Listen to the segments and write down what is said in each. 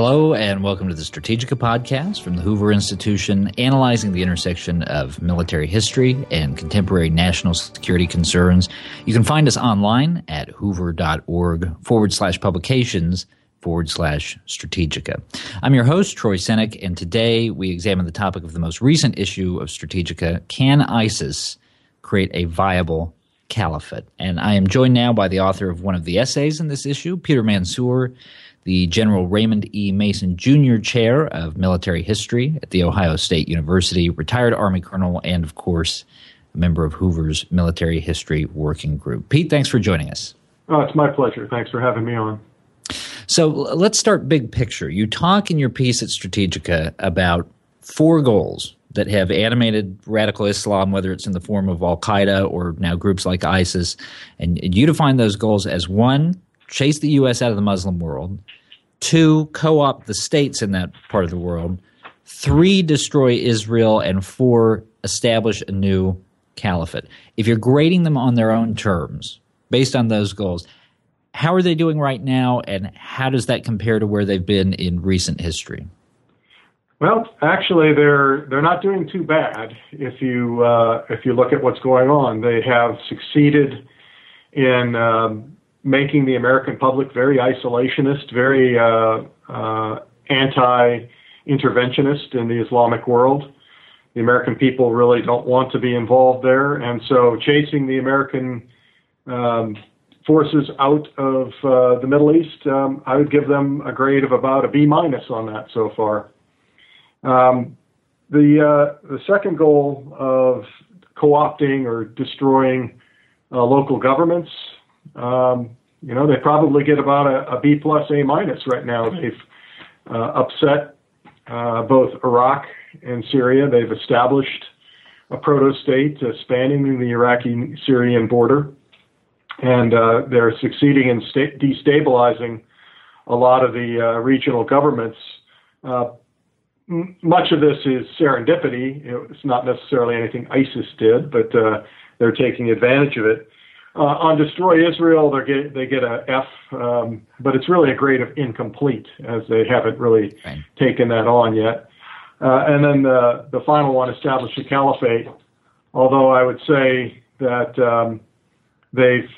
Hello, and welcome to the Strategika podcast from the Hoover Institution, analyzing the intersection of military history and contemporary national security concerns. You can find us online at hoover.org forward slash publications forward slash Strategika. I'm your host, Troy Senik, and today we examine the topic of the most recent issue of Strategika Can ISIS create a viable caliphate? And I am joined now by the author of one of the essays in this issue, Peter Mansoor the General Raymond E. Mason Jr. Chair of Military History at The Ohio State University, retired Army Colonel, and of course, a member of Hoover's Military History Working Group. Pete, thanks for joining us. Oh, it's my pleasure. Thanks for having me on. So let's start big picture. You talk in your piece at Strategika about four goals that have animated radical Islam, whether it's in the form of Al Qaeda or now groups like ISIS. And you define those goals as one, chase the U.S. out of the Muslim world, Two, co opt the states in that part of the world. Three, destroy Israel. And four, establish a new caliphate. If you're grading them on their own terms, based on those goals, how are they doing right now, and how does that compare to where they've been in recent history? Well, actually, they're they're not doing too bad if you uh, if you look at what's going on. They have succeeded in um, making the American public very isolationist, very uh, uh, anti-interventionist in the Islamic world. The American people really don't want to be involved there, and so chasing the American um, forces out of uh, the Middle East, um, I would give them a grade of about a B minus on that so far. Um, the uh, the second goal of co-opting or destroying uh, local governments um, you know, they probably get about a, a B plus, A minus right now. They've uh, upset uh, both Iraq and Syria. They've established a proto state uh, spanning the Iraqi Syrian border, and uh, they're succeeding in sta- destabilizing a lot of the uh, regional governments. Uh, m- much of this is serendipity. It's not necessarily anything ISIS did, but they're taking advantage of it. Uh, on Destroy Israel, they get they get a F, um, but it's really a grade of incomplete as they haven't really right. taken that on yet. Uh, and then the the final one, Establish a Caliphate. Although I would say that um, they've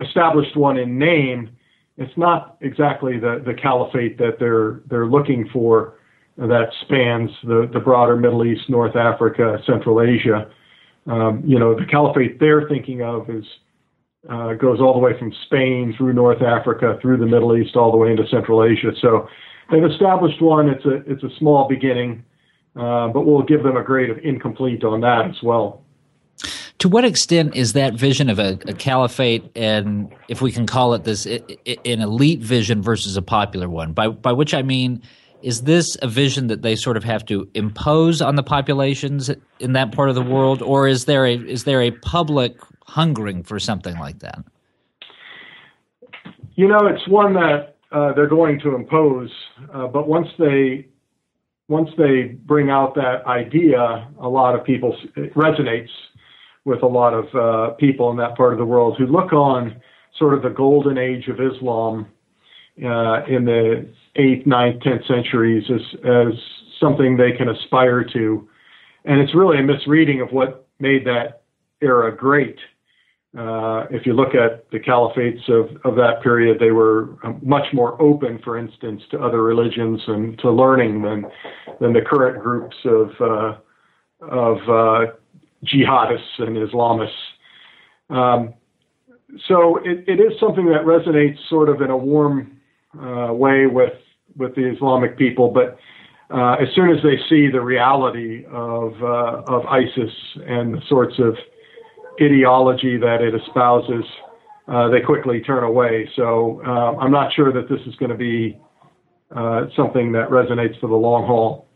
established one in name, it's not exactly the the caliphate that they're they're looking for that spans the the broader Middle East, North Africa, Central Asia. Um, you know, the caliphate they're thinking of is uh, goes all the way from Spain through North Africa, through the Middle East, all the way into Central Asia. So they've established one. It's a it's a small beginning, uh, but we'll give them a grade of incomplete on that as well. To what extent is that vision of a, a caliphate, and if we can call it this, an elite vision versus a popular one? By by which I mean, is this a vision that they sort of have to impose on the populations in that part of the world, or is there a is there a public hungering for something like that? You know, it's one that uh, they're going to impose, uh, but once they once they bring out that idea, a lot of people it resonates with a lot of uh, people in that part of the world who look on sort of the golden age of Islam uh, in the eighth, ninth, tenth centuries as as something they can aspire to, and it's really a misreading of what made that era great. Uh, if you look at the caliphates of, of that period, they were um, much more open, for instance, to other religions and to learning than than the current groups of uh, of uh, jihadists and Islamists. Um, so it, it is something that resonates sort of in a warm uh, way with with the Islamic people, but uh, as soon as they see the reality of uh, of ISIS and the sorts of ideology that it espouses, uh, they quickly turn away. So uh, I'm not sure that this is going to be uh, something that resonates for the long haul.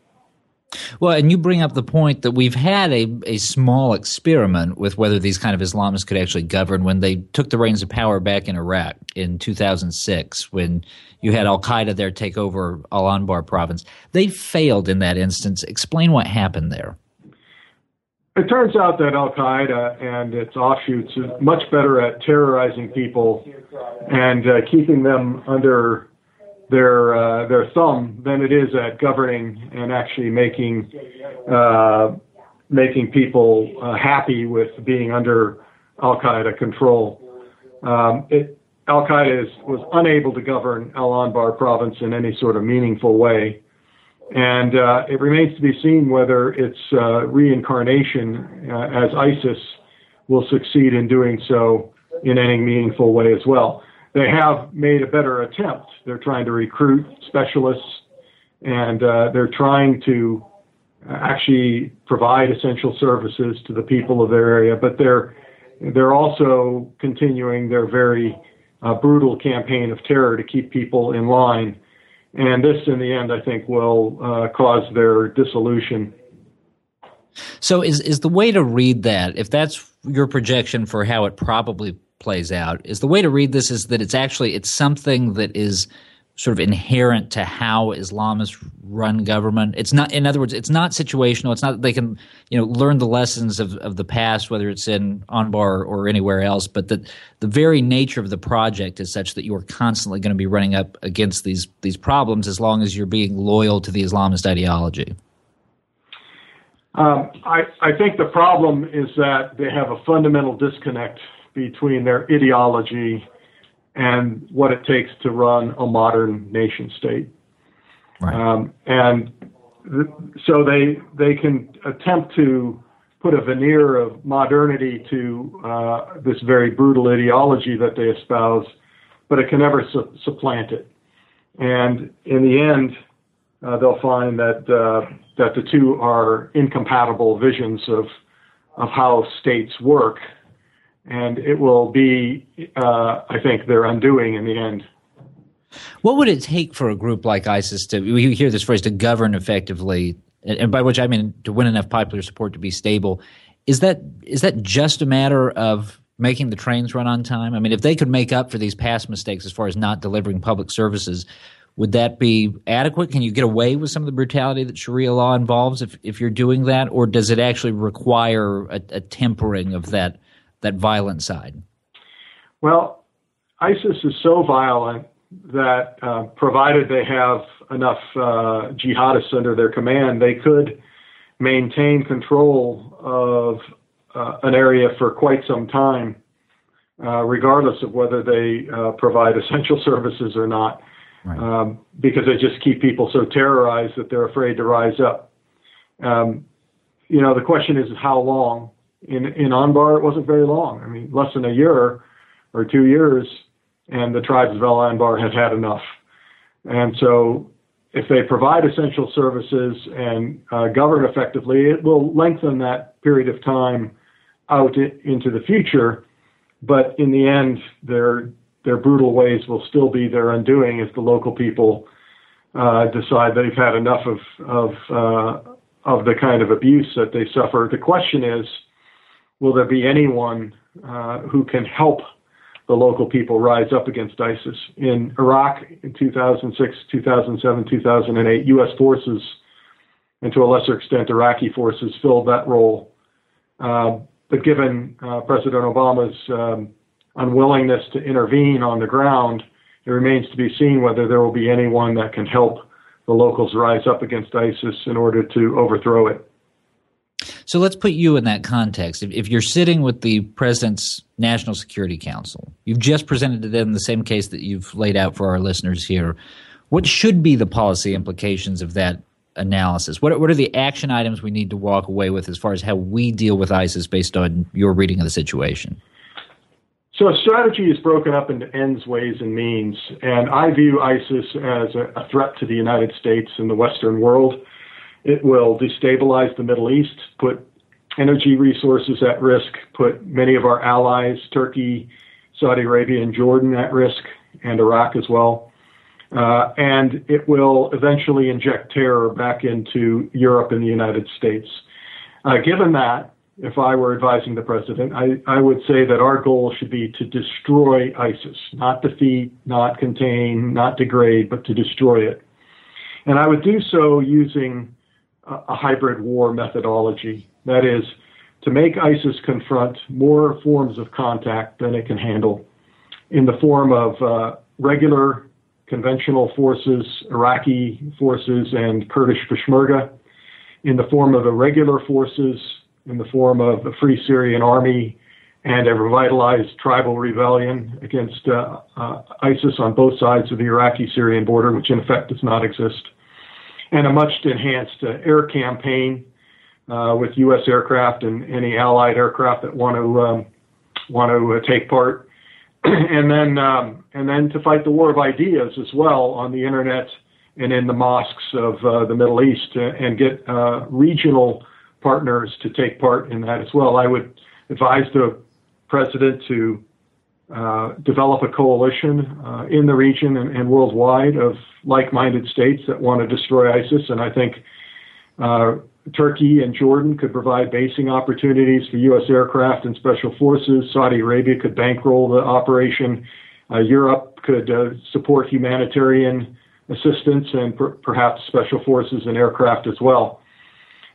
Well, and you bring up the point that we've had a, a small experiment with whether these kind of Islamists could actually govern when they took the reins of power back in Iraq in 2006, when you had Al Qaeda there take over Al Anbar province. They failed in that instance. Explain what happened there. It turns out that Al Qaeda and its offshoots is much better at terrorizing people and uh, keeping them under their uh, their thumb than it is at governing and actually making uh, making people uh, happy with being under Al Qaeda control. Um, it, Al Qaeda was unable to govern Al Anbar province in any sort of meaningful way. And uh, it remains to be seen whether its uh, reincarnation uh, as ISIS will succeed in doing so in any meaningful way as well they have made a better attempt. They're trying to recruit specialists, and uh, they're trying to actually provide essential services to the people of their area. But they're they're also continuing their very uh, brutal campaign of terror to keep people in line. And this, in the end, I think, will uh, cause their dissolution. So, is is the way to read that? If that's your projection for how it probably plays out is the way to read this is that it's actually it's something that is sort of inherent to how Islamists run government. It's not, in other words, it's not situational. It's not they can, you know, learn the lessons of, of the past, whether it's in Anbar or anywhere else, but that the very nature of the project is such that you are constantly going to be running up against these these problems as long as you're being loyal to the Islamist ideology. Um, I, I think the problem is that they have a fundamental disconnect between their ideology and what it takes to run a modern nation state. Right. Um, and th- so they they can attempt to put a veneer of modernity to uh, this very brutal ideology that they espouse, but it can never su- supplant it. And in the end, uh, they'll find that uh, that the two are incompatible visions of of how states work and it will be, uh, I think, their undoing in the end. What would it take for a group like ISIS to, we hear this phrase, to govern effectively, and by which I mean to win enough popular support to be stable? Is that is that just a matter of making the trains run on time? I mean, if they could make up for these past mistakes as far as not delivering public services, would that be adequate? Can you get away with some of the brutality that Sharia law involves if, if you're doing that? Or does it actually require a, a tempering of that that violent side? Well, ISIS is so violent that uh, provided they have enough uh, jihadists under their command, they could maintain control of uh, an area for quite some time, uh, regardless of whether they uh, provide essential services or not, right. um, because they just keep people so terrorized that they're afraid to rise up. Um, you know, the question is how long in in Anbar, it wasn't very long. I mean, less than a year or two years, and the tribes of Al Anbar had had enough. And so, if they provide essential services and uh, govern effectively, it will lengthen that period of time out into the future. But in the end, their their brutal ways will still be their undoing if the local people uh, decide they've had enough of of uh, of the kind of abuse that they suffer. The question is will there be anyone uh, who can help the local people rise up against ISIS? In Iraq in 2006, 2007, 2008, U.S. forces, and to a lesser extent Iraqi forces, filled that role. Uh, but given uh, President Obama's um, unwillingness to intervene on the ground, it remains to be seen whether there will be anyone that can help the locals rise up against ISIS in order to overthrow it. So let's put you in that context. If, if, you're sitting with the president's National Security Council, you've just presented to them the same case that you've laid out for our listeners here. What should be the policy implications of that analysis? What, what are the action items we need to walk away with as far as how we deal with ISIS based on your reading of the situation? So a strategy is broken up into ends, ways, and means, and I view ISIS as a, a threat to the United States and the Western world. It will destabilize the Middle East, put energy resources at risk, put many of our allies, Turkey, Saudi Arabia, and Jordan at risk, and Iraq as well. Uh, and it will eventually inject terror back into Europe and the United States. Uh, given that, if I were advising the president, I, I would say that our goal should be to destroy ISIS, not defeat, not contain, not degrade, but to destroy it. And I would do so using a hybrid war methodology. That is, to make ISIS confront more forms of contact than it can handle in the form of uh, regular conventional forces, Iraqi forces, and Kurdish Peshmerga, in the form of irregular forces, in the form of the Free Syrian Army, and a revitalized tribal rebellion against uh, uh, ISIS on both sides of the Iraqi Syrian border, which in effect does not exist, and a much enhanced uh, air campaign uh, with U.S. aircraft and any allied aircraft that want to um, want to uh, take part, and then um, and then to fight the war of ideas as well on the internet and in the mosques of the Middle East, and get regional partners to take part in that as well. I would advise the president to uh, develop a coalition uh, in the region and, and, worldwide of like-minded states that want to destroy ISIS. And I think uh, Turkey and Jordan could provide basing opportunities for U.S. aircraft and special forces. Saudi Arabia could bankroll the operation. Uh, Europe could uh, support humanitarian assistance and per- perhaps special forces and aircraft as well.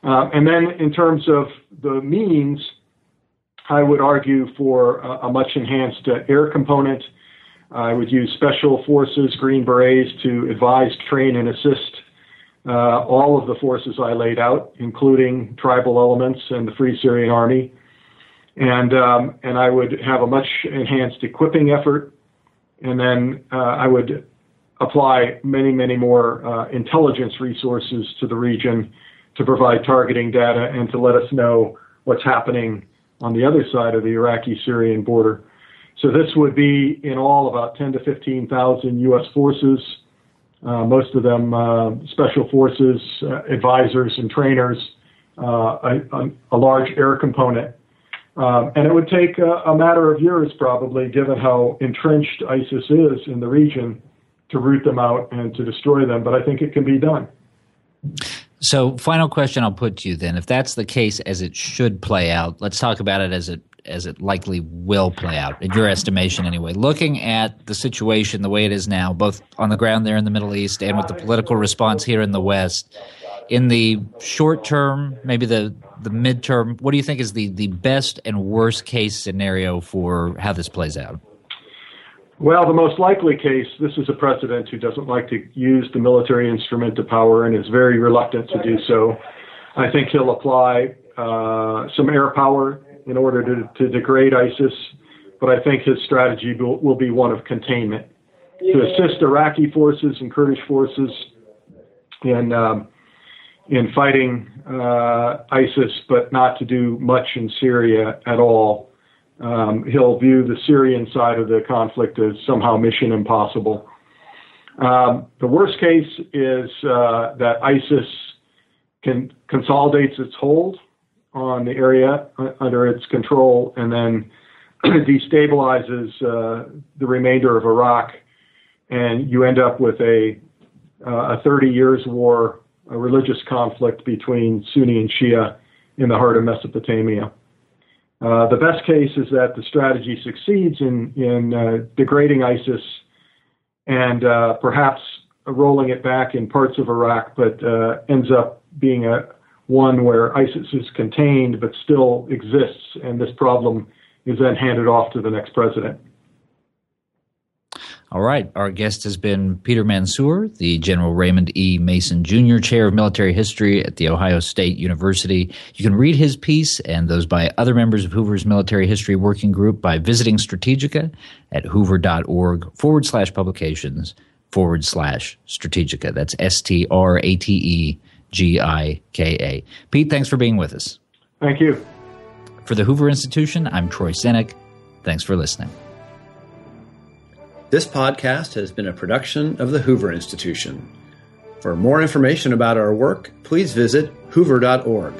And then in terms of the means, I would argue for a, a much enhanced uh, air component. I would use special forces, Green Berets, to advise, train, and assist uh, all of the forces I laid out, including tribal elements and the Free Syrian Army. And, um, and I would have a much enhanced equipping effort. And then uh, I would apply many, many more uh, intelligence resources to the region to provide targeting data and to let us know what's happening on the other side of the Iraqi-Syrian border. So this would be in all about 10 to 15,000 U.S. forces, uh, most of them uh, special forces, uh, advisors, and trainers, uh, a, a, large air component. Um, and it would take a, a, matter of years, probably, given how entrenched ISIS is in the region, to root them out and to destroy them. But I think it can be done. So, final question I'll put to you then. If that's the case as it should play out, let's talk about it as it as it likely will play out, in your estimation anyway. Looking at the situation the way it is now, both on the ground there in the Middle East and with the political response here in the West, in the short term, maybe the the midterm, what do you think is the, the best and worst case scenario for how this plays out? Well, the most likely case, this is a president who doesn't like to use the military instrument of power and is very reluctant to do so. I think he'll apply uh, some air power in order to, to degrade ISIS, but I think his strategy will, will be one of containment to assist Iraqi forces and Kurdish forces in um, in fighting uh, ISIS, but not to do much in Syria at all um, he'll view the Syrian side of the conflict as somehow mission impossible. Um, the worst case is uh, that ISIS can consolidates its hold on the area uh, under its control and then destabilizes uh, the remainder of Iraq, and you end up with a uh, a 30 years war, a religious conflict between Sunni and Shia in the heart of Mesopotamia. Uh, the best case is that the strategy succeeds in, in uh, degrading ISIS and uh, perhaps rolling it back in parts of Iraq, but uh, ends up being a one where ISIS is contained but still exists, and this problem is then handed off to the next president. All right. Our guest has been Peter Mansoor, the General Raymond E. Mason Jr. Chair of Military History at The Ohio State University. You can read his piece and those by other members of Hoover's Military History Working Group by visiting Strategika at hoover.org forward slash publications forward slash Strategika. That's S T R A T E G I K A. Pete, thanks for being with us. Thank you. For the Hoover Institution, I'm Troy Senik. Thanks for listening. This podcast has been a production of the Hoover Institution. For more information about our work, please visit hoover.org.